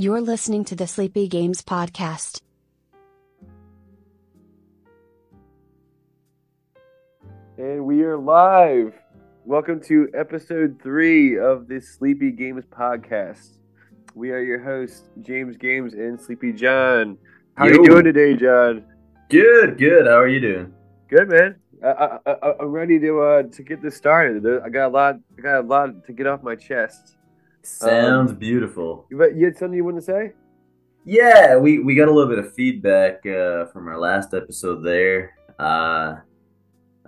You're listening to the Sleepy Games Podcast. And we are live. Welcome to episode three of the Sleepy Games Podcast. We are your hosts, James Games and Sleepy John. How are Yo. you doing today, John? Good, good. How are you doing? Good, man. I, I, I, I'm ready to uh, to get this started. I got a lot. I got a lot to get off my chest. Sounds beautiful. You, you had something you want to say? Yeah, we, we got a little bit of feedback uh, from our last episode there. Uh,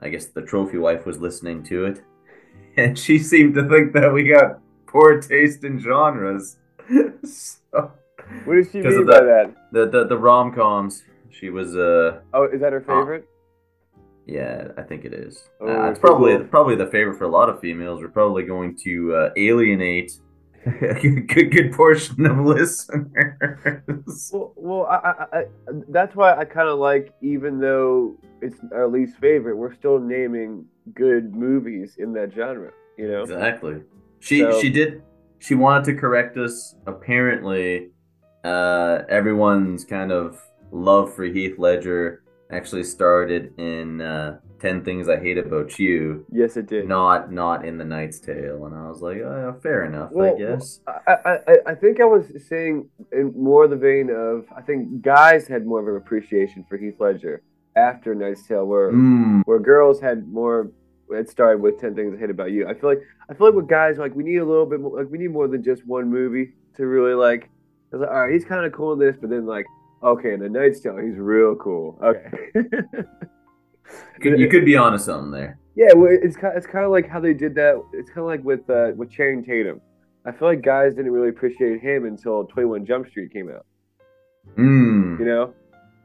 I guess the trophy wife was listening to it, and she seemed to think that we got poor taste in genres. so, What does she mean of by that- the the, the rom coms. She was uh Oh, is that her favorite? yeah, I think it is. Oh, uh, it's probably probably the favorite for a lot of females. We're probably going to uh, alienate a good good portion of listeners. Well, well, I, I, I, that's why I kind of like, even though it's our least favorite, we're still naming good movies in that genre. You know? Exactly. She So- she did she wanted to correct us. Apparently, uh, everyone's kind of love for Heath Ledger actually started in uh, Ten Things I Hate About You, Yes, it did. not not in The Knight's Tale. And I was like, oh, fair enough, Well, I guess. I, I, I- I think I was saying in more the vein of I think guys had more of an appreciation for Heath Ledger after Knight's Tale, where Mm, where girls had more. It started with Ten Things I Hate About You. I feel like I feel like with guys like we need a little bit more. Like we need more than just one movie to really like. I was like, all right, he's kind of cool in this, but then like, okay, in the Knight's Tale, he's real cool. Okay. could, you could be onto something there. Yeah, well, it's kind it's kind of like how they did that. It's kind of like with uh, with Channing Tatum. I feel like guys didn't really appreciate him until Twenty One Jump Street came out. Mm, You know?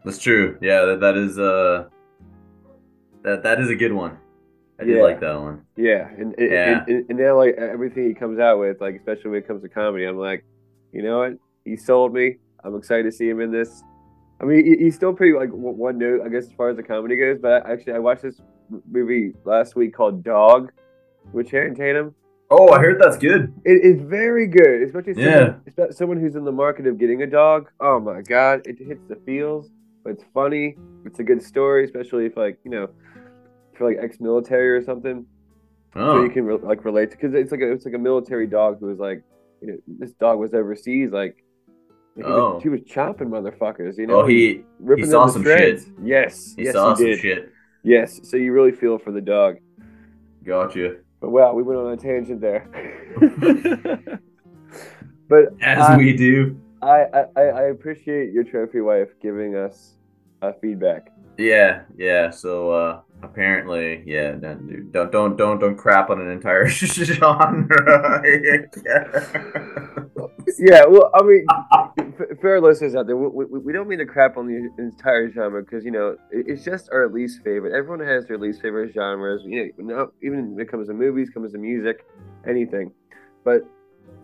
that's true. Yeah, that, that is uh that that is a good one. I did like that one. Yeah, and and, Yeah. and and now like everything he comes out with, like especially when it comes to comedy, I'm like, you know what? He sold me. I'm excited to see him in this. I mean, he's still pretty like one note, I guess, as far as the comedy goes. But I, actually, I watched this movie last week called Dog with Channing Tatum. Oh, I heard that's good. It is very good, especially someone, Yeah. especially someone who's in the market of getting a dog. Oh my god, it hits the feels. But it's funny. It's a good story, especially if like you know, for like ex-military or something, so Oh, you can like relate to because it's like a, it's like a military dog who was like, you know, this dog was overseas like. He, Oh. was, he was chopping motherfuckers, you know. oh, he he saw some shreds. shit. Yes, he yes, saw he some did. shit. Yes, so you really feel for the dog. Gotcha. But wow, we went on a tangent there. but As I- we do. I, I, I appreciate your trophy wife giving us uh, feedback. Yeah, yeah. So uh apparently, yeah. Don't don't don't don't, don't crap on an entire genre. Yeah, well, I mean, f- fair listeners out there, we, we, we don't mean to crap on the entire genre because you know it's just our least favorite. Everyone has their least favorite genres. You know, no- even when it comes to movies, comes to music, anything. But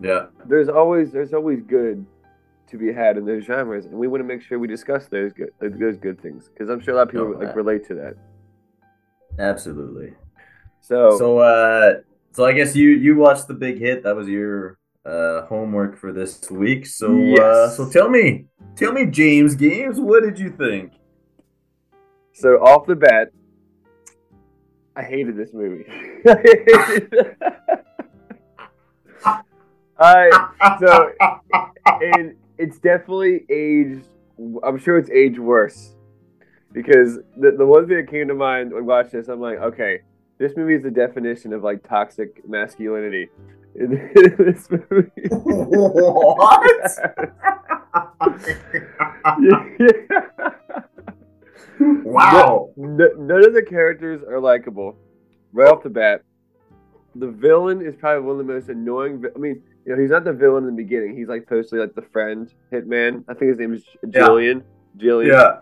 yeah. there's always there's always good to be had in those genres, and we want to make sure we discuss those good those good things because I'm sure a lot of people Oh, like relate to that. Absolutely. So, So uh so I guess you you watched the big hit. That was your uh homework for this week. So uh Yes. so tell me. Tell me James Games, what did you think? So off the bat, I hated this movie. I so and it's definitely aged. I'm sure it's aged worse because the the one thing that came to mind when watching this, I'm like, okay, this movie is the definition of like toxic masculinity. In this movie. What? wow. No- none of the characters are likable right off the bat. The villain is probably one of the most annoying. vi- I mean, you know, he's not the villain in the beginning. He's like supposed to be like the friend hitman. I think his name is Yeah. Jillian. Jillian. Yeah.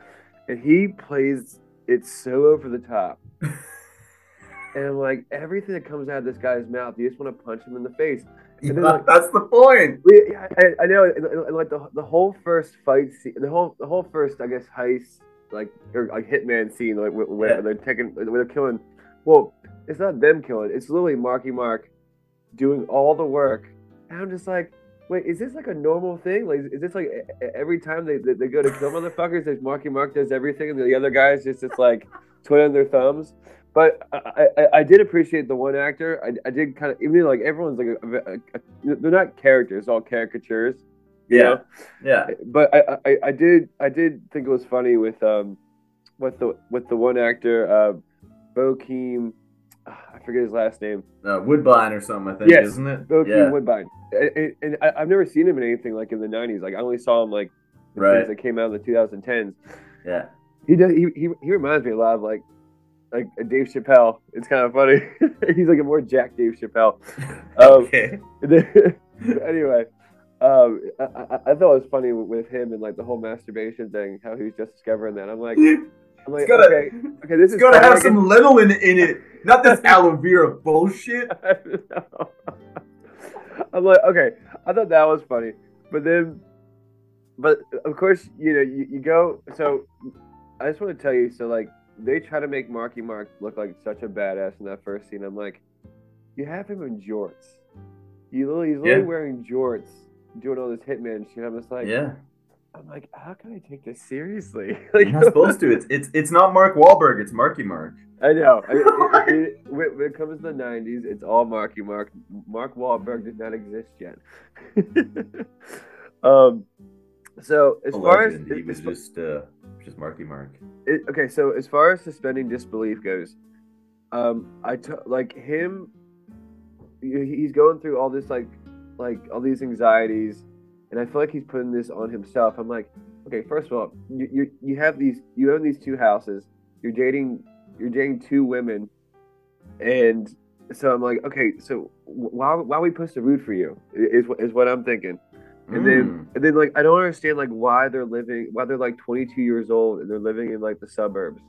And he plays it so over the top. and I'm like, everything that comes out of this guy's mouth, you just want to punch him in the face. And like- That's the point. We, yeah, I, I know, and, and, and, like the, the whole first fight scene, the whole the whole first, I guess, heist, like or like hitman scene, like where, where Yeah. they're taking, where they're killing. Well, it's not them killing; it's literally Marky Mark doing all the work. And I'm just like, wait, is this like a normal thing? Like, is this like every time they, they, they go to kill motherfuckers, there's Marky Mark does everything, and the other guys just just like twiddling their thumbs? But I, I, I did appreciate the one actor. I, I did kind of even like everyone's like a, a, a, they're not characters, all caricatures. Yeah, know? yeah. But I, I, I did I did think it was funny with um with the with the one actor uh Bokeem I forget his last name. Uh, Woodbine or something, I think, Yes, isn't it? Yeah, Woodbine. And, and, I, I've never seen him in anything like in the '90s. Like I only saw him like in Right. things that came out in the 2010s. yeah. He does. He, he, he reminds me a lot of like like a Dave Chappelle. It's kind of funny. He's like a more Jack Dave Chappelle. Um, okay. anyway, um, I, I, I thought it was funny with, him and like the whole masturbation thing. How he was just discovering that. I'm like, like, It's gotta, okay, okay, this is gotta have some lanolin in it, not this aloe vera bullshit. I'm like, okay, I thought that was funny, but then, but of course, you know, you, you go. So, I just want to tell you, so like, they try to make Marky Mark look like such a badass in that first scene. I'm like, you have him in jorts. You literally, he's literally Yeah. wearing jorts, doing all this hitman shit. I'm just like, yeah, I'm like, how can I take this seriously? like, you're not supposed to. It's it's it's not Mark Wahlberg. It's Marky Mark. I know. I mean, it, it, it, when, it comes to the '90s, it's all Marky Mark. Mark Wahlberg did not exist yet. um. So as far as, he was as- just uh just Marky Mark. okay, so as far as suspending disbelief goes, um, I t- like him. He's going through all this like, like all these anxieties, and I feel like he's putting this on himself. I'm like, okay, first of all, you you, you have these, you own these two houses. You're dating, you're dating two women, and so I'm like, okay, so why why are we supposed to root for you? i- Is what I'm thinking. And then Mm. and then like I don't understand like why they're living why they're like 22 years old and they're living in like the suburbs.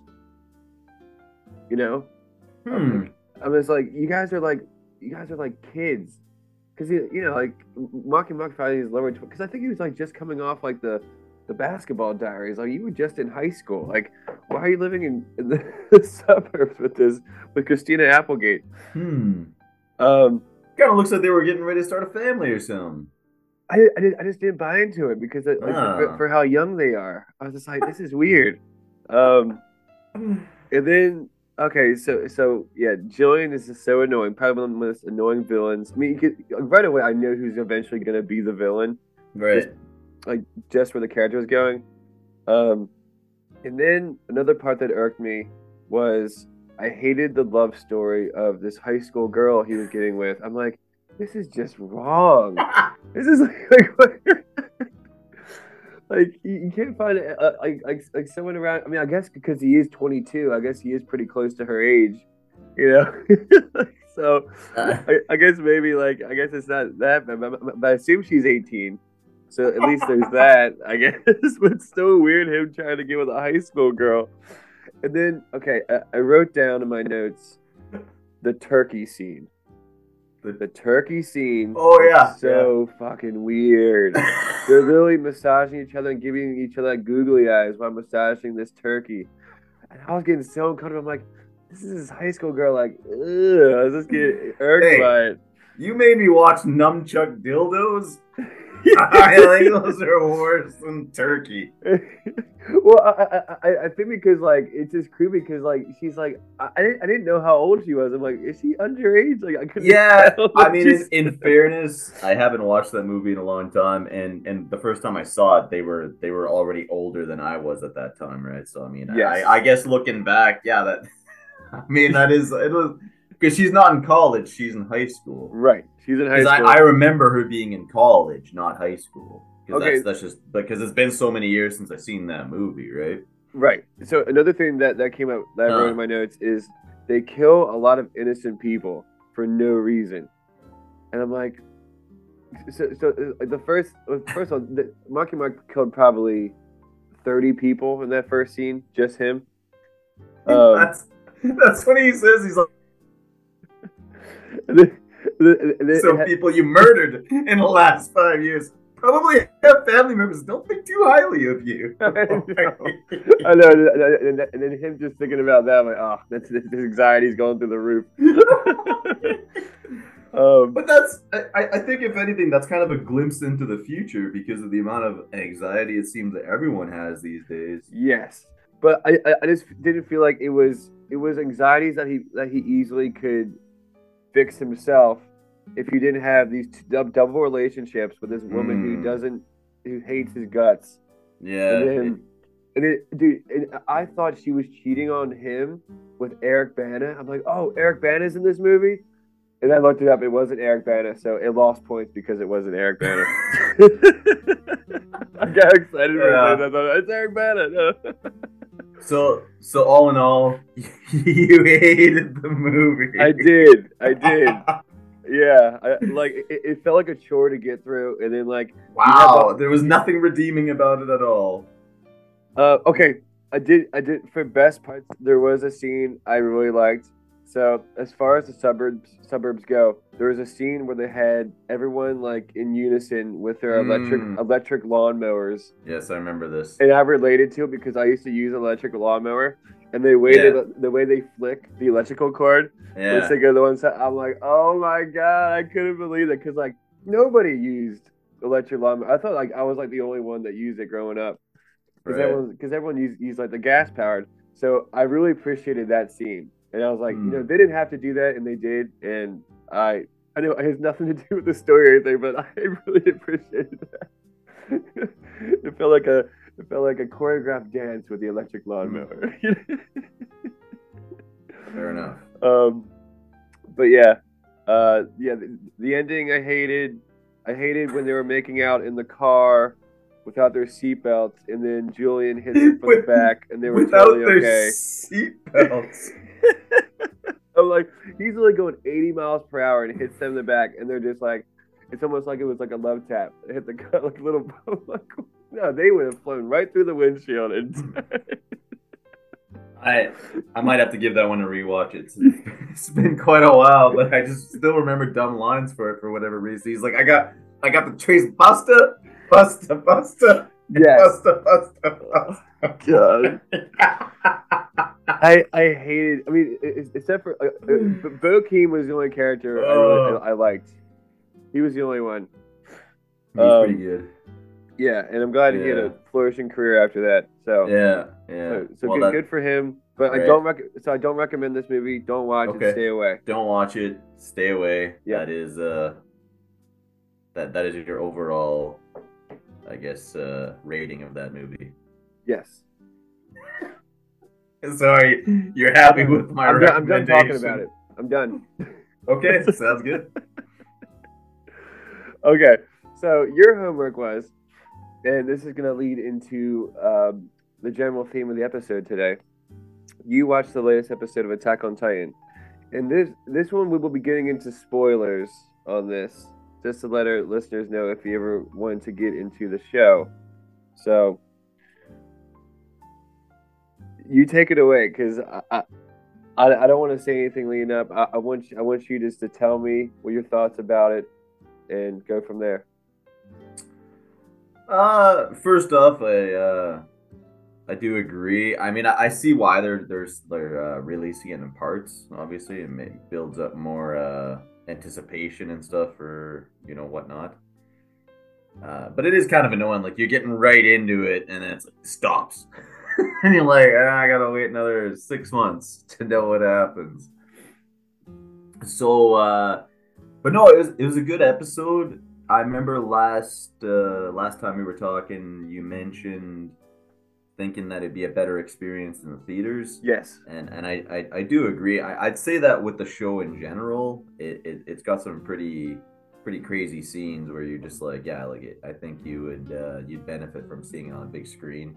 You know, Hmm. I'm just like you guys are like you guys are like kids, because you you know like Marky Mark finally his lower because I think he was like just coming off like the the basketball diaries like you were just in high school like why are you living in, in the, the suburbs with this with Christina Applegate? Hmm. Um, Kind of looks like they were getting ready to start a family or something. I, I, did, I just didn't buy into it because it, like, Ah. for, for how young they are. I was just like, this is weird. Um, and then okay, so so yeah, Jillian is just so annoying. Probably one of the most annoying villains. I mean, could, right away, I know who's eventually going to be the villain, Right. just like just where the character was going. Um, and then another part that irked me was I hated the love story of this high school girl he was getting with. I'm like, this is just wrong. This is like, like, what- like you, can't find uh, like like like someone around. I mean, I guess because he is 22, I guess he is pretty close to her age, you know. so I, I guess maybe like I guess it's not that, bad, but, but, I assume she's 18. So at least there's that, I guess. but still weird him trying to get with a high school girl. And then okay, I, I wrote down in my notes the turkey scene. The turkey scene. Oh, yeah, so fucking weird. They're literally massaging each other and giving each other like googly eyes while massaging this turkey. And I was getting so uncomfortable. I'm like, this is this high school girl. Like, ugh. I was just getting irked Hey. by it. You made me watch nunchuck dildos. I think those are worse than turkey. well, I, I, I, think because like it's just creepy because like she's like I, I didn't I didn't know how old she was. I'm like, is she underage? Like I couldn't. Yeah. I mean, in, in fairness, I haven't watched that movie in a long time, and and the first time I saw it, they were they were already older than I was at that time, right? So I mean, Yes. I, I guess looking back, yeah, that I mean that is it was because she's not in college, she's in high school. right. She's in high Because I. I remember her being in college, not high school. Because Okay. that's, that's just because it's been so many years since I've seen that movie, right? Right. So another thing that that came up that I wrote Huh. in my notes is they kill a lot of innocent people for no reason, and I'm like, so so uh, the first uh, first of all, the, Marky Mark killed probably thirty people in that first scene, just him. Um, that's that's what he says. He's like, and then- and some people you murdered in the last five years probably have family members don't think too highly of you. I know. I know, and, then him just thinking about that, I'm like, oh, that's his anxiety's going through the roof. Um, But that's, I, I think, if anything, that's kind of a glimpse into the future because of the amount of anxiety it seems that everyone has these days. Yes, but I, I, I just didn't feel like it was it was anxieties that he that he easily could fix himself if he didn't have these double relationships with this woman who Mm. doesn't who hates his guts. Yeah. And then, and it, dude, and I thought she was cheating on him with Eric Bana. I'm like, oh, Eric Bana's in this movie. And I looked it up. It wasn't Eric Bana, so it lost points because it wasn't Eric Bana. I got excited Yeah. said. I thought, It's Eric Bana. No. So, so all in all, you hated the movie. I did. I did. Yeah. I, like it, it felt like a chore to get through, and then like wow, there was nothing redeeming about it at all. Uh, okay, I did. I did for best parts. There was a scene I really liked. So as far as the suburbs suburbs go, there was a scene where they had everyone like in unison with their electric Mm. electric lawnmowers, Yes, I remember this. and I related to it because I used to use an electric lawnmower, and the way they the way they flick the electrical cord, Yeah. once they go to one side, I'm like, oh my god, I couldn't believe it because like nobody used electric lawnmower. I thought like I was like the only one that used it growing up because Right. everyone because everyone used, used like the gas powered. So I really appreciated that scene, and I was like, Mm. you know, they didn't have to do that, and they did, and I I know it has nothing to do with the story or anything, but I really appreciated that. it felt like a it felt like a choreographed dance with the electric lawnmower. Fair enough. um, but yeah, uh, yeah, the, the ending I hated. I hated when they were making out in the car without their seatbelts, and then Julian hits them from the back, and they were Without totally their okay. seatbelts. I'm like, he's like going 80 miles per hour and hits them in the back, and they're just like, it's almost like it was like a love tap. It hit the car like a little. Like, no, they would have flown right through the windshield. And I I might have to give that one a rewatch. It's it's been quite a while, but I just still remember dumb lines for it for whatever reason. He's like, I got I got the trace Buster, Buster, pasta, yes, buster, pasta, God. Pasta. I I hated. I mean, except for uh, uh, Bokeem was the only character I, really. I, I liked. He was the only one. He's Um, pretty good. Yeah, and I'm glad he had a flourishing career after that. So, Yeah, yeah. so, so Well, good, that- good for him. But I don't rec- so I don't recommend this movie. Don't watch Okay. it. Stay away. Don't watch it. Stay away. Yeah. That is uh that that is your overall I guess uh rating of that movie. Yes. Sorry, you're happy with my I'm done, I'm done talking about it. I'm done. Okay, sounds good. Okay, so your homework was, and this is going to lead into um, the general theme of the episode today. You watched the latest episode of Attack on Titan, and this this one we will be getting into spoilers on this, just to let our listeners know if you ever wanted to get into the show. So, you take it away, because I, I I don't want to say anything leading up. I, I want you, I want you just to tell me what your thoughts about it, and go from there. Uh, first off, I uh, I do agree. I mean, I, I see why they're they're they're uh, releasing it in parts. Obviously, it may, builds up more uh, anticipation and stuff for you know whatnot. Uh, but it is kind of annoying. Like you're getting right into it, and then it's like, stops, and you're like, "Ah, I gotta wait another six months to know what happens. So, uh, but no, it was it was a good episode. I remember last uh, last time we were talking, you mentioned thinking that it'd be a better experience in the theaters, Yes. and and I I, I do agree. I, I'd say that with the show in general, it, it it's got some pretty pretty crazy scenes where you're just like, yeah, like it. I think you would uh, you'd benefit from seeing it on a big screen.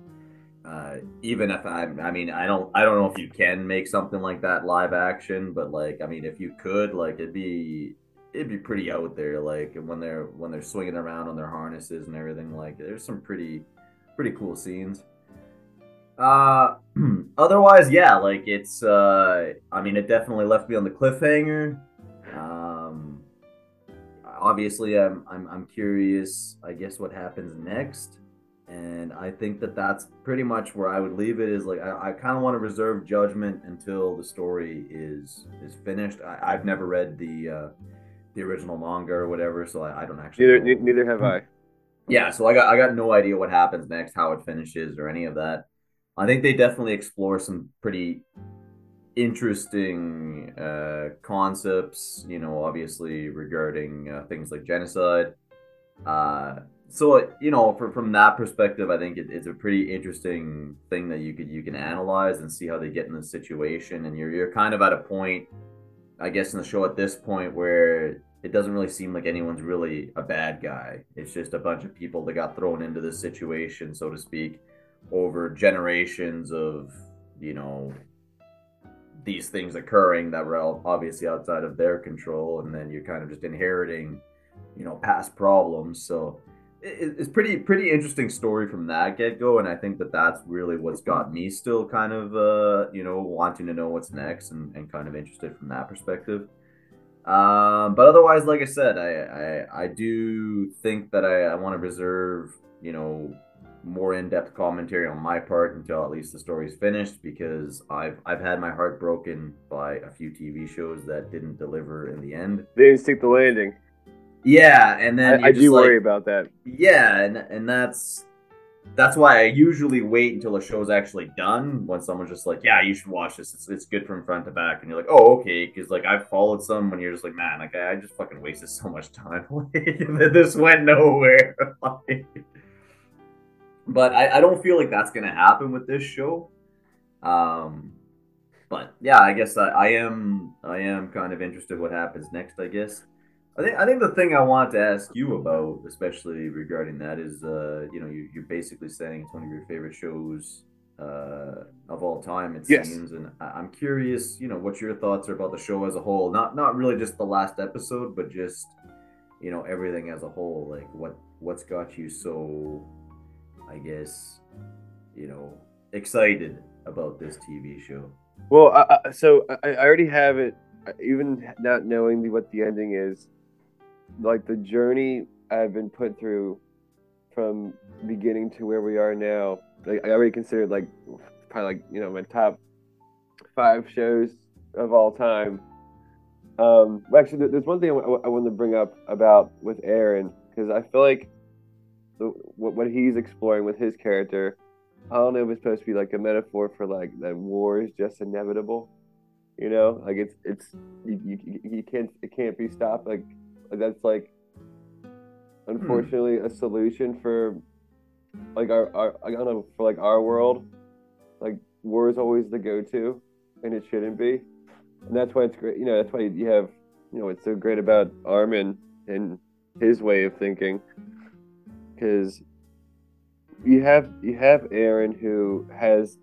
Uh, even if I, I mean, I don't, I don't know if you can make something like that live action, but like, I mean, if you could, like, it'd be, it'd be pretty out there. Like when they're when they're swinging around on their harnesses and everything. Like, there's some pretty, pretty cool scenes. Uh, otherwise, yeah, like it's, uh, I mean, it definitely left me on the cliffhanger. Um, obviously, I'm, I'm, I'm curious. I guess what happens next and I think that that's pretty much where I would leave it. Is like I, I kind of want to reserve judgment until the story is is finished. I, I've never read the uh, the original manga or whatever, so I, I don't actually. Neither neither have I. Yeah, so I got I got no idea what happens next, how it finishes, or any of that. I think they definitely explore some pretty interesting uh, concepts. You know, obviously regarding uh, things like genocide. Uh, so you know, for, from that perspective, I think it, it's a pretty interesting thing that you could you can analyze and see how they get in the situation. And you're you're kind of at a point, I guess, in the show at this point where it doesn't really seem like anyone's really a bad guy. It's just a bunch of people that got thrown into this situation, so to speak, over generations of, you know, these things occurring that were obviously outside of their control, and then you're kind of just inheriting, you know, past problems. So it's pretty pretty interesting story from that get go, and I think that that's really what's got me still kind of, uh, you know, wanting to know what's next and, and kind of interested from that perspective. Um, but otherwise, like I said, I, I, I do think that I, I want to reserve, you know, more in-depth commentary on my part until at least the story's finished because I've I've had my heart broken by a few TV shows that didn't deliver in the end. They didn't stick the landing. Yeah, and then I, I do worry about that. Yeah, and and that's that's why I usually wait until a show's actually done. When someone's just like, "Yeah, you should watch this. It's, it's good from front to back," and you're like, "Oh, okay," because like I've followed some when you're just like, "Man, like I, I just fucking wasted so much time. this went nowhere." but I, I don't feel like that's gonna happen with this show. Um, but yeah, I guess I, I am I am kind of interested what happens next. I guess. I think I think the thing I want to ask you about, especially regarding that, is uh, you know you, you're basically saying it's one of your favorite shows uh, of all time. It Yes. seems, and I- I'm curious, you know, what your thoughts are about the show as a whole. Not not really just the last episode, but just you know everything as a whole. Like what what's got you so, I guess, you know, excited about this TV show. Well, I, I, so I, I already have it, even not knowing the, what the ending is. Like the journey I've been put through from beginning to where we are now. Like I already considered like probably like you know my top five shows of all time. Um, actually, there's one thing I, wa- wanted to bring up about with Eren because I feel like the, what, what he's exploring with his character I don't know if it's supposed to be like a metaphor for like that war is just inevitable. You know, like it's it's you, you, you can't it can't be stopped. Like that's like unfortunately a solution for like our, our I don't know for like our world. Like war is always the go to, and it shouldn't be. And that's why it's great. You know, that's why you have you know it's so great about Armin and his way of thinking because you have you have Eren who has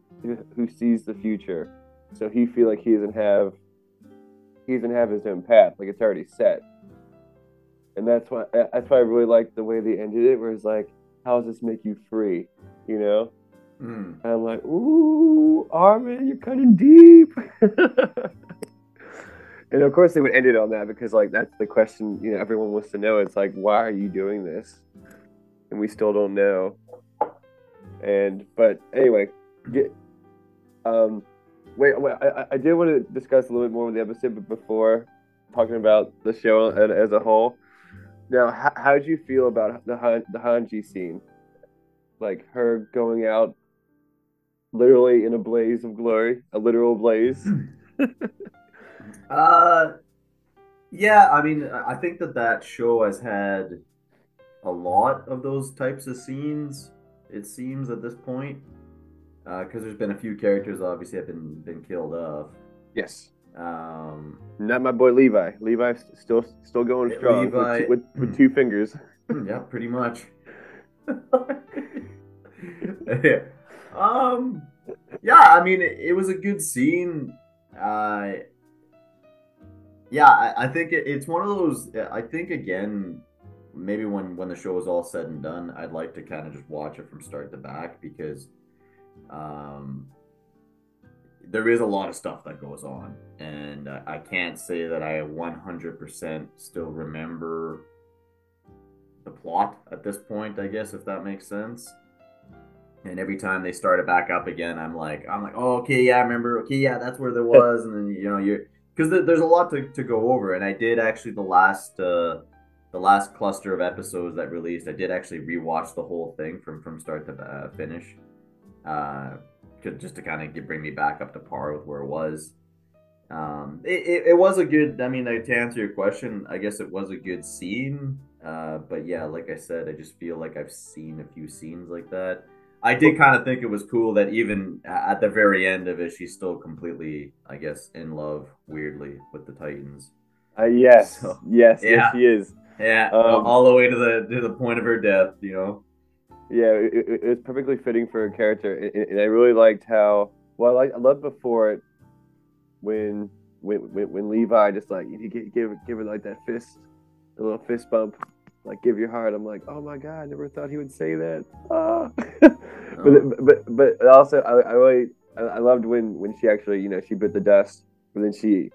who sees the future, so he feel like he doesn't have he doesn't have his own path, like it's already set, and that's why that's why I really like the way they ended it, where it's like, how does this make you free, you know? Mm. And I'm like, ooh, Armin, you're cutting deep. and of course, they would end it on that because, like, that's the question you know everyone wants to know. It's like, why are you doing this? And we still don't know. And but anyway, get um, wait, wait I, I- did want to discuss a little bit more with the episode, but before talking about the show as a whole. Now, how how did you feel about the Han, the Hanji scene? Like her going out literally in a blaze of glory, a literal blaze. Uh, yeah, I mean, I think that that show has had a lot of those types of scenes. It seems at this point, because there's been a few characters obviously have been been killed off. Yes. Um, Not my boy Levi. Levi's still still going strong Levi- with, two, with, with two fingers. yeah, pretty much. yeah. Um. Yeah, I mean, it, it was a good scene. Uh, yeah, I, I think it, it's one of those. I think again, maybe when when the show is all said and done, I'd like to kind of just watch it from start to back because, um, there is a lot of stuff that goes on, and I, I can't say that I 100% still remember the plot at this point, I guess, if that makes sense. And every time they start it back up again, I'm like, I'm like, oh, okay, yeah, I remember. Okay, yeah, that's where there was. And then you know, you're because there's a lot to, to go over, and I did actually the last uh, the last cluster of episodes that released. I did actually rewatch the whole thing from from start to uh, finish, uh, just to kind of bring me back up to par with where it was. Um, it, it, it was a good. I mean, to answer your question, I guess it was a good scene. Uh, but yeah, like I said, I just feel like I've seen a few scenes like that. I did kind of think it was cool that even at the very end of it, she's still completely, I guess, in love weirdly with the Titans. Uh, yes, so, yes, yeah. yes, she is. Yeah, um, all the way to the to the point of her death, you know. Yeah, it, it, it was perfectly fitting for her character, and, and I really liked how. Well, I, I loved before it when when when, Levi just like he give give give her like that fist, a little fist bump, like give your heart. I'm like, oh my god, I never thought he would say that. Ah. but, but but also I, I really I loved when when she actually you know she bit the dust, and then she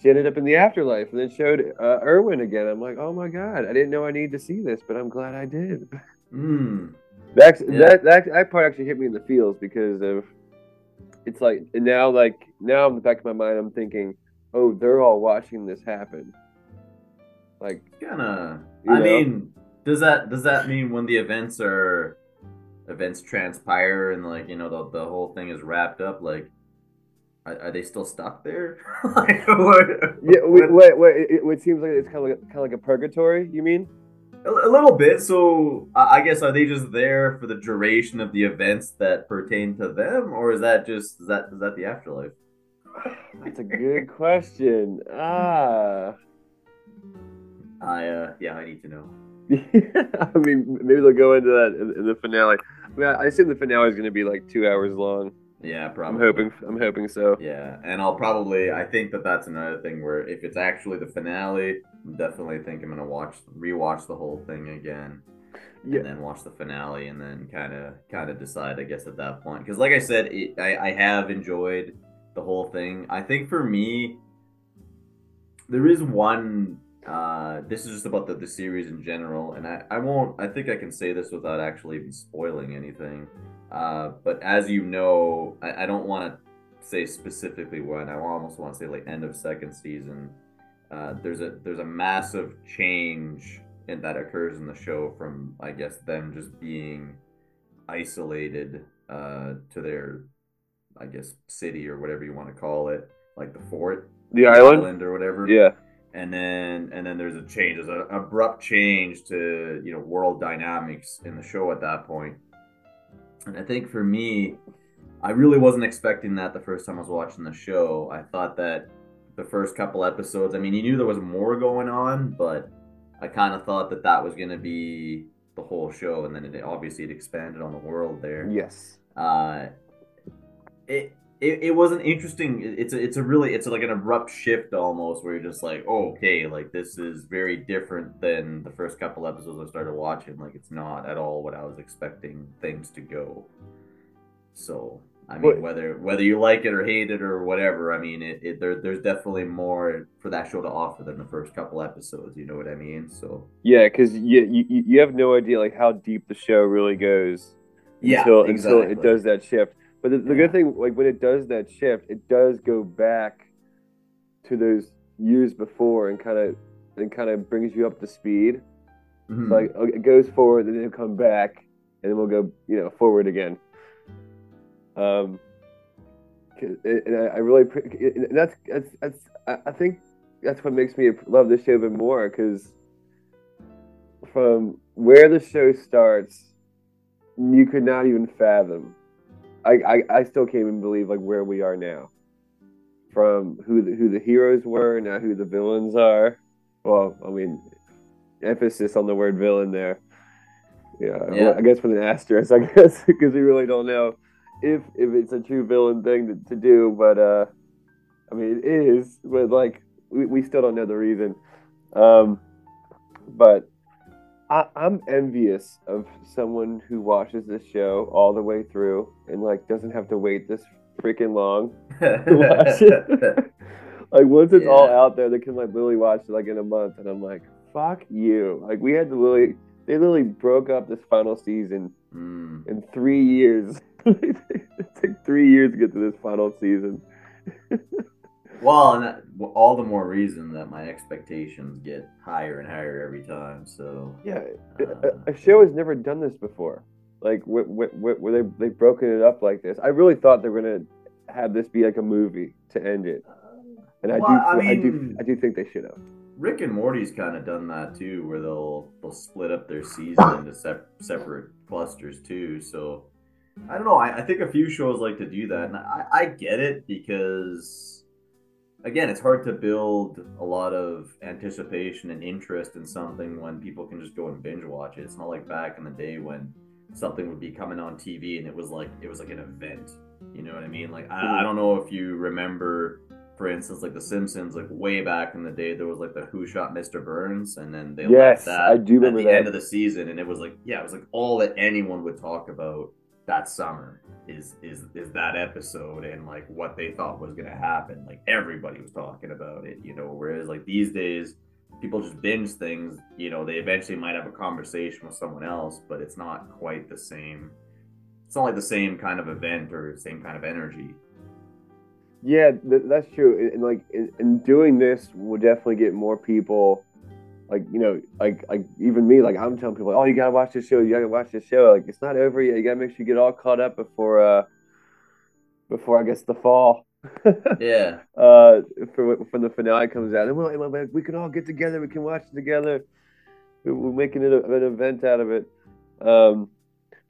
she ended up in the afterlife, and then showed uh, Erwin again. I'm like, oh my god, I didn't know I needed to see this, but I'm glad I did. Mm. That, yeah. that that that part actually hit me in the feels because of it's like and now like now in the back of my mind I'm thinking, oh, they're all watching this happen. Like kind of. I know? mean, does that does that mean when the events are events transpire and like you know the the whole thing is wrapped up like are, are they still stuck there? like, what, yeah, wait, wait, wait, it, it, seems like it's kind of like kind of like a purgatory. You mean? A, a little bit. So I guess are they just there for the duration of the events that pertain to them, or is that just is that is that the afterlife? That's a good question. Ah. I uh yeah, I need to know. I mean, maybe they'll go into that in, in the finale. I mean, I assume the finale is going to be like two hours long. Yeah, probably. I'm hoping. I'm hoping so. Yeah, and I'll probably. I think that that's another thing where if it's actually the finale, I'm definitely think I'm gonna watch rewatch the whole thing again, yeah. and then watch the finale, and then kind of kind of decide. I guess at that point, because like I said, it, I I have enjoyed the whole thing. I think for me, there is one uh, this is just about the, the series in general, and I, I won't. I think I can say this without actually even spoiling anything. Uh, but as you know, I, I don't want to say specifically when. I almost want to say like end of second season. Uh, there's a there's a massive change in, that occurs in the show from I guess them just being isolated uh, to their I guess city or whatever you want to call it, like the fort, the island, island or whatever. Yeah and then and then there's a change there's an abrupt change to you know world dynamics in the show at that point and i think for me i really wasn't expecting that the first time i was watching the show. I thought that the first couple episodes i mean you knew there was more going on but i kind of thought that that was going to be the whole show and then it obviously it expanded on the world there. Yes. Uh it it, it was an interesting it's a it's a really it's like an abrupt shift almost where you're just like oh, okay like this is very different than the first couple episodes i started watching. Like it's not at all what i was expecting things to go. So i mean whether whether you like it or hate it or whatever i mean it, it there, there's definitely more for that show to offer than the first couple episodes you know what i mean? So yeah because you, you you have no idea like how deep the show really goes yeah until, exactly. until it does that shift but the, the good thing, like when it does that shift, it does go back to those years before and kind of and kind of brings you up to speed. Mm-hmm. So like it goes forward, and then it'll come back, and then we'll go, you know, forward again. Um, and I, I really, and that's that's that's I think that's what makes me love this show even more because from where the show starts, you could not even fathom I, I, I still can't even believe like where we are now. From who the, who the heroes were, now who the villains are. Well, I mean, emphasis on the word villain there. Yeah, yeah. I guess with an asterisk, I guess, because we really don't know if if it's a true villain thing to, to do. But uh, I mean, it is. But like, we, we still don't know the reason. Um, but I, am envious of someone who watches this show all the way through and like doesn't have to wait this freaking long to watch it. like once it's yeah. all out there, they can like literally watch it like in a month, and I'm like, fuck you. Like we had to literally, they literally broke up this final season mm. in three years. it took three years to get to this final season. Well, and that, all the more reason that my expectations get higher and higher every time. So Yeah, uh, a, a show has never done this before. Like where, they they've broken it up like this. I really thought they were gonna have this be like a movie to end it, and I Well, do I I, do I do think they should have. Rick and Morty's kind of done that too, where they'll they'll split up their season into sep- separate clusters too. So I don't know. I, I think a few shows like to do that, and I, I get it because again, it's hard to build a lot of anticipation and interest in something when people can just go and binge watch it. It's not like back in the day when something would be coming on TV and it was like it was like an event. You know what I mean? Like I, I don't know if you remember for instance, like The Simpsons, like way back in the day, there was like the Who Shot Mr. Burns, and then they Yes, left that I do remember at the that. end of the season, and it was like, yeah, it was like all that anyone would talk about that summer is is is that episode and like what they thought was gonna happen. Like everybody was talking about it, you know. Whereas like these days, people just binge things. You know, they eventually might have a conversation with someone else, but it's not quite the same. It's not like the same kind of event or same kind of energy. Yeah, th- that's true. And like, in, in doing this, will definitely get more people. Like you know, like like even me, like I'm telling people, oh, you gotta watch this show. You gotta watch this show. Like it's not over yet. You gotta make sure you get all caught up before uh before I guess the fall. Yeah. uh, for when the finale comes out, and we're like, like, we can all get together. We can watch it together. We- We're making it a, an event out of it. Um,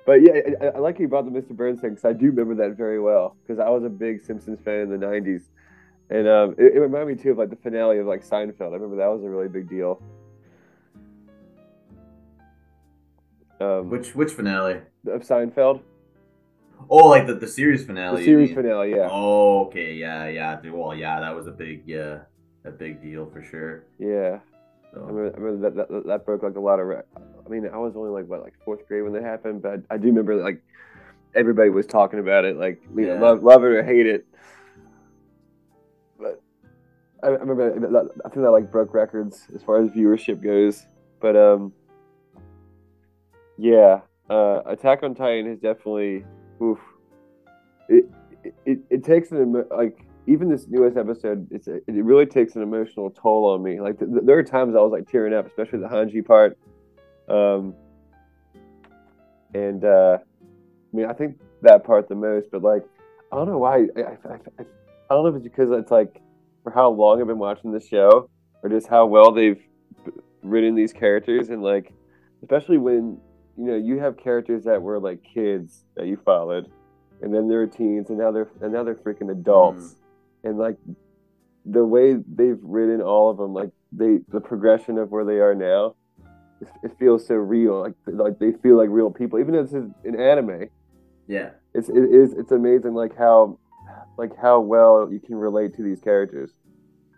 but yeah, I, I like you brought the Mr. Burns thing because I do remember that very well because I was a big Simpsons fan in the '90s, and um, it, it reminded me too of like the finale of like Seinfeld. I remember that was a really big deal. Um, Which which finale? of Seinfeld, Oh, like the, the series finale. the series finale, yeah, Oh, okay, yeah, yeah. Well, yeah, that was a big, yeah, a big deal for sure. yeah. I remember, I remember that, that that broke like a lot of. Re- I mean, I was only like what, like fourth grade when that happened, but I do remember like everybody was talking about it, like you know, love, love it or hate it. But I, I remember I think that like broke records as far as viewership goes. But um, yeah, uh, Attack on Titan has definitely, oof. It it, it, takes an like even this newest episode, it's it really takes an emotional toll on me. Like th- there are times I was like tearing up, especially the Hanji part. Um, and uh, I mean, I think that part the most, but like I don't know why. I, I, I, I don't know if it's because it's like for how long I've been watching the show, or just how well they've written these characters, and like especially when you know you have characters that were like kids that you followed, and then they're teens, and now they're and now they're freaking adults, mm. and like the way they've written all of them, like they the progression of where they are now, it, it feels so real. Like like they feel like real people, even though this is an anime. yeah. It's it is it's amazing like how like how well you can relate to these characters.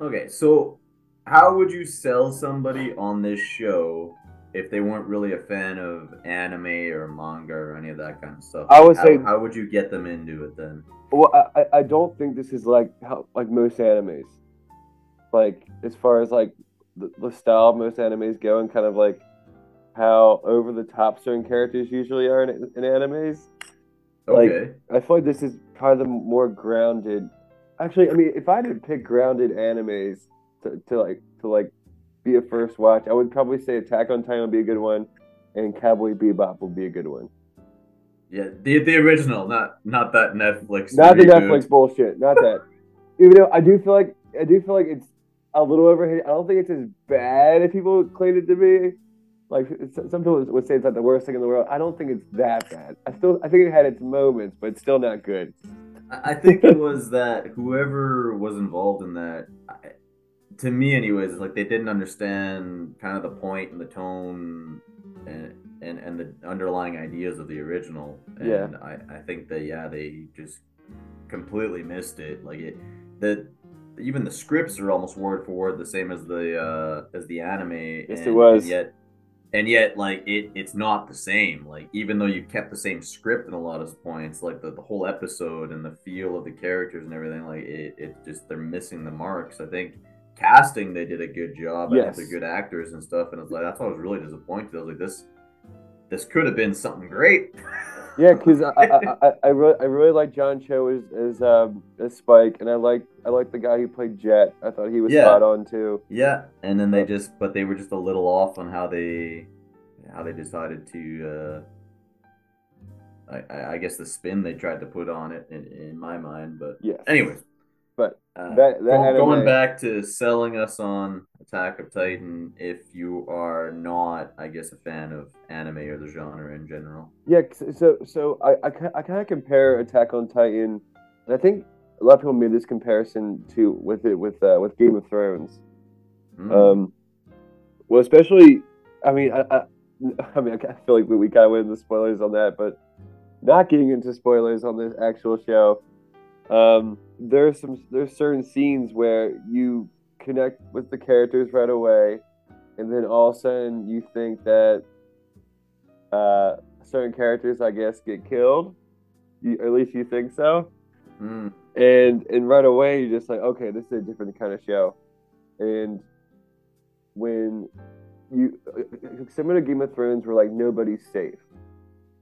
Okay, so how would you sell somebody on this show if they weren't really a fan of anime or manga or any of that kind of stuff? I would how, say- how would you get them into it then? Well, I, I- don't think this is like how like most animes. Like as far as like the, the style of most animes go, and kind of like how over the top certain characters usually are in, in animes. Like- Okay. I feel like this is probably the more grounded. Actually, I mean, if I had to pick grounded animes to, to like to like be a first watch, I would probably say Attack on Titan would be a good one, and Cowboy Bebop would be a good one. yeah, the the original, not not that Netflix. Not the reboot. Netflix bullshit. Not that. Even though I do feel like I do feel like it's a little overrated. I don't think it's as bad as people claim it to be. Like some people would say it's like the worst thing in the world. I don't think it's that bad. I still I think it had its moments, but it's still not good. I think it was that whoever was involved in that, I- to me, anyways, it's like they didn't understand kind of the point and the tone and and, and the underlying ideas of the original. And Yeah. I, I think that yeah, they just completely missed it. Like it, that even the scripts are almost word for word the same as the uh, as the anime. Yes, and, it was. And yet, and yet, like it, it's not the same. Like even though you kept the same script in a lot of points, like the, the whole episode and the feel of the characters and everything, like it, it just they're missing the marks. I think casting they did a good job. I Yes. think they're good actors and stuff. And it's like that's why I was really disappointed. I was like this, this could have been something great. Yeah, because I, I, I, I really I really like John Cho as as, um, as Spike, and I like I like the guy who played Jet. I thought he was Yeah. spot on too. Yeah, and then they just, but they were just a little off on how they, how they decided to. Uh, I, I, guess the spin they tried to put on it, in, in my mind. But yeah. anyways, uh, that- that go- anime- going back to selling us on Attack of Titan, if you are not, I guess, a fan of anime or the genre in general. Yeah, so so I I, I kind of compare Attack on Titan, and I think a lot of people made this comparison to with it with uh, with Game of Thrones. Mm. Um, well, especially, I mean, I, I, I mean, I feel like we, we kind of went into spoilers on that, but not getting into spoilers on this actual show. Um, there's some there's certain scenes where you connect with the characters right away, and then all of a sudden you think that uh, certain characters, I guess, get killed. You, at least you think so Mm. and and right away you're just like okay this is a different kind of show and when you similar to game of thrones where like nobody's safe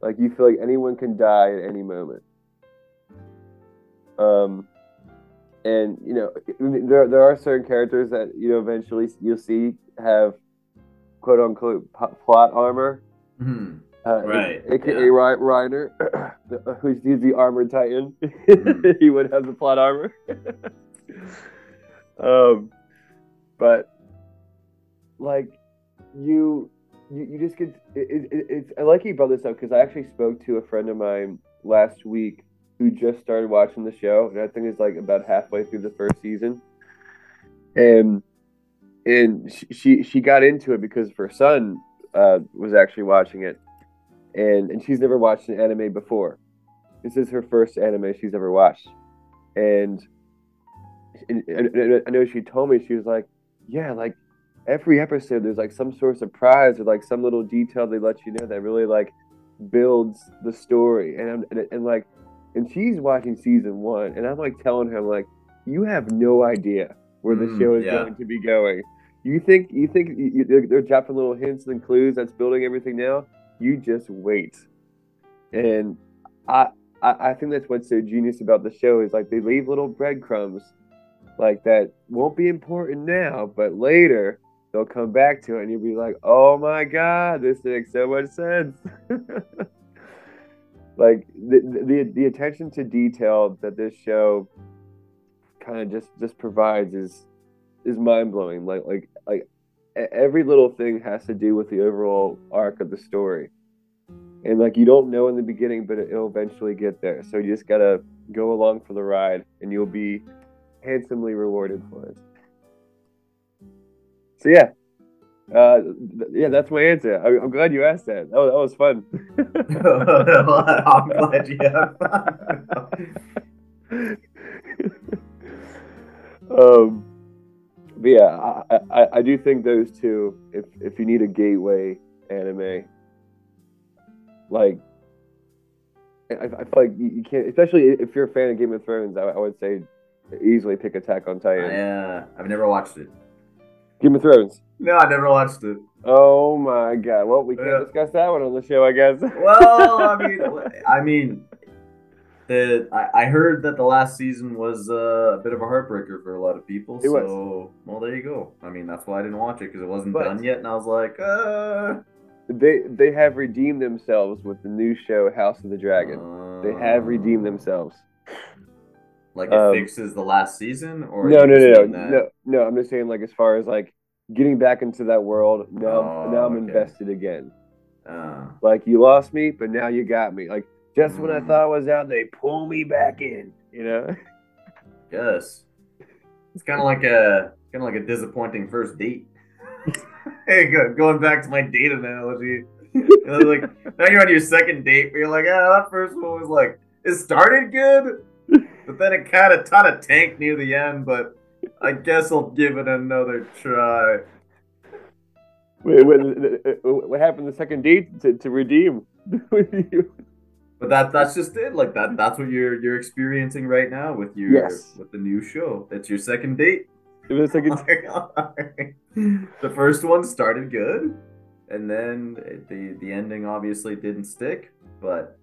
like you feel like anyone can die at any moment um and you know there, there are certain characters that you know eventually you'll see have quote unquote plot armor Mhm. uh, Right, aka yeah. Reiner, who's, he's the armored titan. Mhm. he would have the plot armor. um, but like you, you, you just get it, it, it's. I like you brought this up because I actually spoke to a friend of mine last week who just started watching the show, and I think it's like about halfway through the first season, and and she she, got into it because her son uh, was actually watching it, and and she's never watched an anime before. This is her first anime she's ever watched, and, and, and- and I know she told me she was like, yeah, like every episode there's like some sort of surprise or like some little detail they let you know that really like builds the story, and and, and like, and she's watching season one, and I'm like telling her I'm like, you have no idea where the Mm, show is yeah. going to be going. You think you think you, you- they're, they're dropping little hints and clues that's building everything now? You just wait. And I, I I think that's what's so genius about the show is like they leave little breadcrumbs like that won't be important now, but later they'll come back to it and you'll be like, oh my god, this makes so much sense. like the, the the attention to detail that this show kind of just just provides is is mind blowing. Like like like every little thing has to do with the overall arc of the story. And like you don't know in the beginning, but it'll eventually get there. So you just gotta go along for the ride, and you'll be handsomely rewarded for it. So yeah, uh, th- yeah, that's my answer. I, I'm glad you asked that. That was, that was fun. I'm glad you have fun. um, but yeah, I, I, I do think those two. If if you need a gateway anime, like I, I feel like you, you can't, especially if you're a fan of Game of Thrones. I, I would say easily pick Attack on Titan. Yeah, uh, I've never watched it. Game of Thrones. No, I never watched it. Oh my god! Well, we can't Yeah. discuss that one on the show, I guess. Well, I mean, I mean, the I, I heard that the last season was uh, a bit of a heartbreaker for a lot of people. It was. so, well, there you go. I mean, that's why I didn't watch it because it wasn't But- done yet, and I was like, uh, they they have redeemed themselves with the new show House of the Dragon. They have redeemed themselves. Like it Um, fixes the last season, or No, no, no, no, no, no. I'm just saying, like, as far as like getting back into that world. Now, Oh, now I'm okay. invested again. Uh, Like you lost me, but now you got me. Like just when I Mm. thought I was out, they pull me back in. You know? guess it's kind of like a kind of like a disappointing first date. hey, go, going back to my date analogy. You know, like now you're on your second date, but you're like, ah, that first one was like it started good, but then it kind of kind of tanked near the end. But I guess I'll give it another try. Wait, wait, uh, uh, what happened the second date to, to redeem? But that that's just it. Like that that's what you're you're experiencing right now with your Yes. with the new show. That's your second date. It was the second. the first one started good, and then it- the the ending obviously didn't stick. But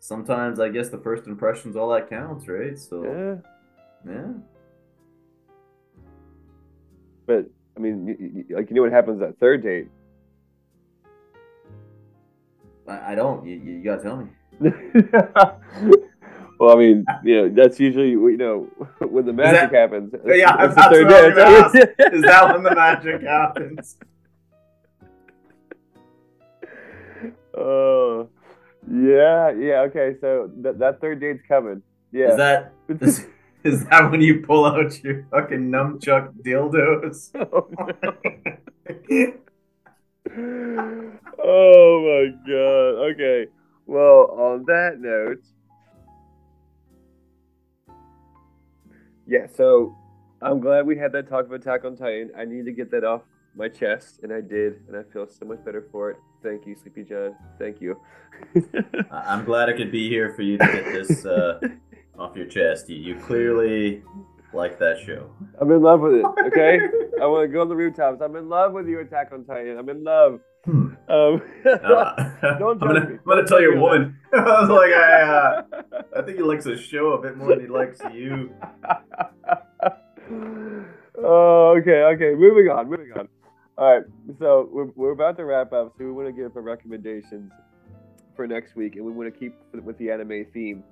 sometimes I guess the first impression's all that counts, right? So Yeah. yeah. But I mean, like you know what happens at third date? I, I don't. You, you gotta tell me. well, I mean, you know, that's usually you know when the magic that- happens. Yeah, that's what I was date. Is that when the magic happens? Oh, yeah, yeah. Okay, so that that third date's coming. Yeah. Is that is, is that when you pull out your fucking nunchuck dildos? oh, no. oh my god. Okay. Well, on that note, yeah. So I'm glad we had that talk of Attack on Titan. I need to get that off my chest, and I did, and I feel so much better for it. Thank you, Sleepy John. Thank you. I- I'm glad I could be here for you to get this uh, off your chest. You, you clearly like that show. I'm in love with it. Okay. I want to go on the rooftops. I'm in love with you, Attack on Titan. I'm in love. Hmm. Um, Uh, Don't I'm gonna, me. I'm gonna tell judge your woman. I was like, I, uh, I think he likes the show a bit more than he likes you. oh, okay, okay. Moving on, moving on. All right, so we're, we're about to wrap up, so we want to give some recommendations for next week, and we want to keep with the anime theme.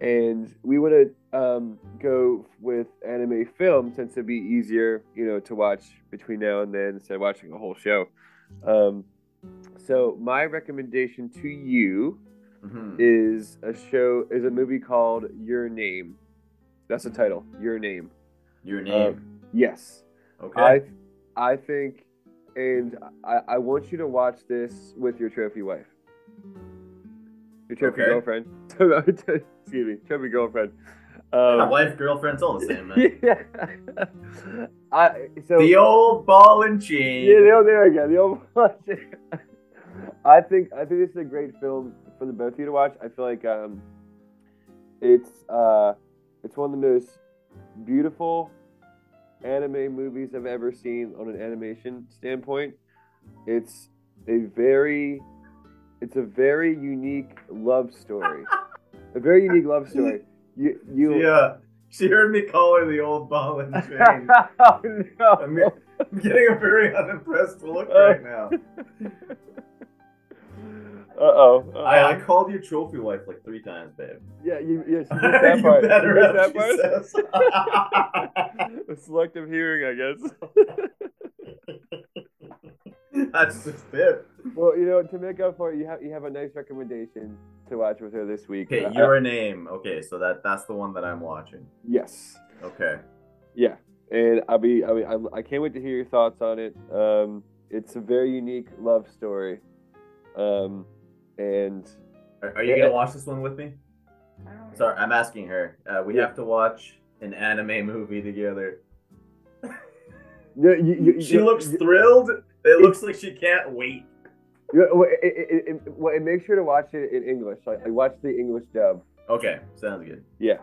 And we want to um, go with anime film since it'd be easier, you know, to watch between now and then instead of watching a whole show. Um, so my recommendation to you Mhm. is a show is a movie called Your Name. That's the title. Your Name. Your name. Yes. okay. I I think and I, I want you to watch this with your trophy wife. Your trophy Okay. girlfriend. Excuse me, trophy girlfriend. Yeah, Um, wife, girlfriend's all the same, man. yeah. I so the old ball and chain. Yeah, the old, there again. The old. ball I think I think this is a great film for the both of you to watch. I feel like um, it's uh, it's one of the most beautiful anime movies I've ever seen on an animation standpoint. It's a very, it's a very unique love story. A very unique love story. You you. Yeah. She heard me call her the old ball and chain. oh, no. I mean- I'm getting a very unimpressed look right now. Uh oh. I, I called you trophy wife like three times, babe. Yeah, you, yeah, she missed that you part. better have, missed she that part? says. Selective hearing, I guess. That's just it. Well, you know, to make up for it, you have you have a nice recommendation to watch with her this week. Okay, Uh, your name. Okay, so that that's the one that I'm watching. yes, Okay. yeah, and I'll be. I mean, I, I can't wait to hear your thoughts on it. Um, it's a very unique love story, um, and Are, are you Yeah. gonna watch this one with me? Sorry, I'm asking her. Uh, we Yeah. have to watch an anime movie together. you, you, you, She you- looks you- thrilled. It looks like she can't wait. It, it, it, it, make sure to watch it in English. Like, like watch the English dub. Okay, sounds good. Yeah.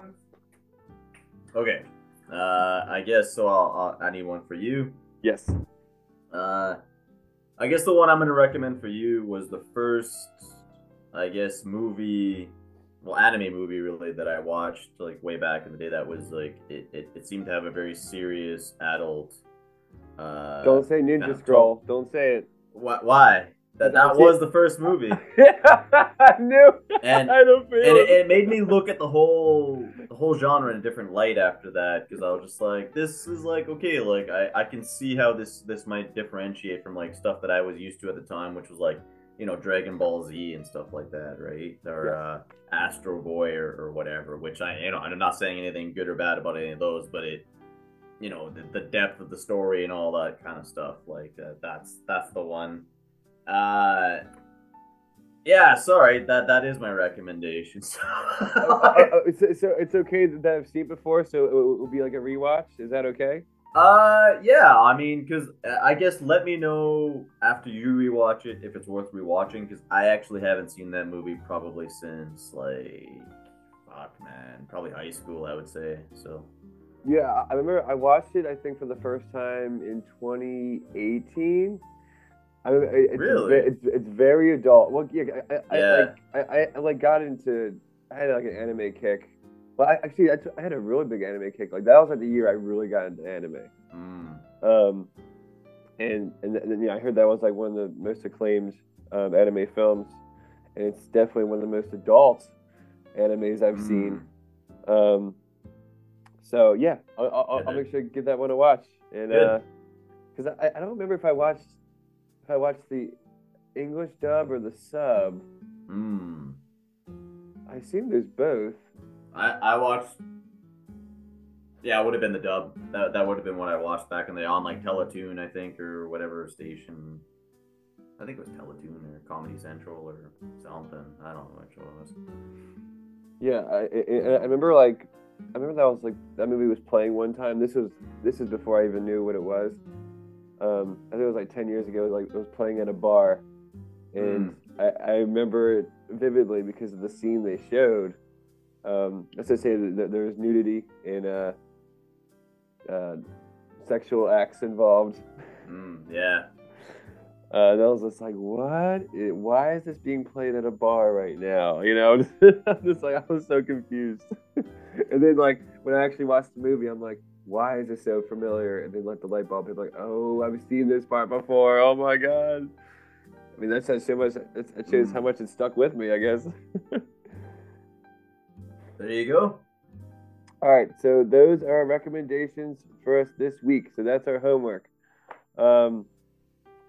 Okay. Uh, I guess so. I'll, I'll I need one for you. Yes. Uh, I guess the one I'm gonna recommend for you was the first, I guess, movie, well, anime movie really that I watched like way back in the day. That was like it. It, it seemed to have a very serious adult. Uh, Don't say Ninja Scroll. Don't say it. Why? Why? That that was the first movie, I knew. and I don't feel and it, it. it made me look at the whole the whole genre in a different light after that because I was just like, this is like okay, like I, I can see how this this might differentiate from like stuff that I was used to at the time, which was like you know Dragon Ball Z and stuff like that, right? Or Yes. uh, Astro Boy or, or whatever. Which I you know I'm not saying anything good or bad about any of those, but it you know the, the depth of the story and all that kind of stuff like uh, that's that's the one. Uh, yeah, sorry. That that is my recommendation. Uh, uh, uh, so, so it's okay that I've seen it before, so it will, will be like a rewatch. Is that okay? uh, yeah. I mean, because I guess let me know after you rewatch it if it's worth rewatching. Because I actually haven't seen that movie probably since like, fuck, man, probably high school. I would say so. Yeah, I remember I watched it. I think for the first time in 2018. I mean, it's Really? it's it's very adult. Well, yeah, I, I, Yeah. I, like, I, I, like got into. I had like an anime kick. Well, I actually I, t- I had a really big anime kick. Like that was like the year I really got into anime. Mm. Um, and and then yeah, I heard that was like one of the most acclaimed um, anime films, and it's definitely one of the most adult animes I've seen. Mm. Um, so yeah, I'll, I'll, I'll make sure to give that one a watch. And because I, I don't remember if I watched if I watched the English dub or the sub. Mm. I assume there's both. I, I watched. Yeah, it would have been the dub. That, that would have been what I watched back in the on like Teletoon, I think, or whatever station. I think it was Teletoon or Comedy Central or something. I don't know which one it was. Yeah, I, I, I remember like I remember that was like that movie was playing one time. This was this is before I even knew what it was. Um, I think it was like ten years ago. It was like it was playing at a bar, and I, I remember it vividly because of the scene they showed. Um, let's just say that there was nudity and uh, uh, sexual acts involved. Mm, yeah. Uh, and I was just like, what? It, why is this being played at a bar right now? You know, I'm just like, I was so confused. and then, like, when I actually watched the movie, I'm like, why is this so familiar? And then, like, the light bulb hit, like, oh, I've seen this part before. Oh my God. I mean, that says so much. It it shows how much it stuck with me, I guess. There you go. All right, so those are our recommendations for us this week. So that's our homework. Um,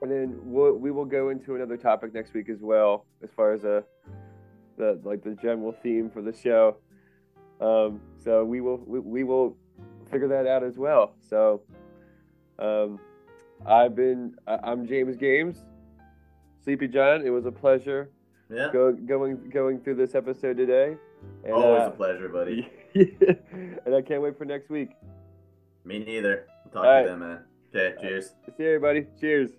and then we'll, we will go into another topic next week as well, as far as a the like the general theme for the show. Um, so we will we, we will figure that out as well. So um, I've been I'm James Games, Sleepy John. It was a pleasure Yeah. go, going going through this episode today. And, Always uh, a pleasure, buddy. and I can't wait for next week. Me neither. We'll talk All to you right. then, man. Okay, cheers. See you, everybody. Cheers.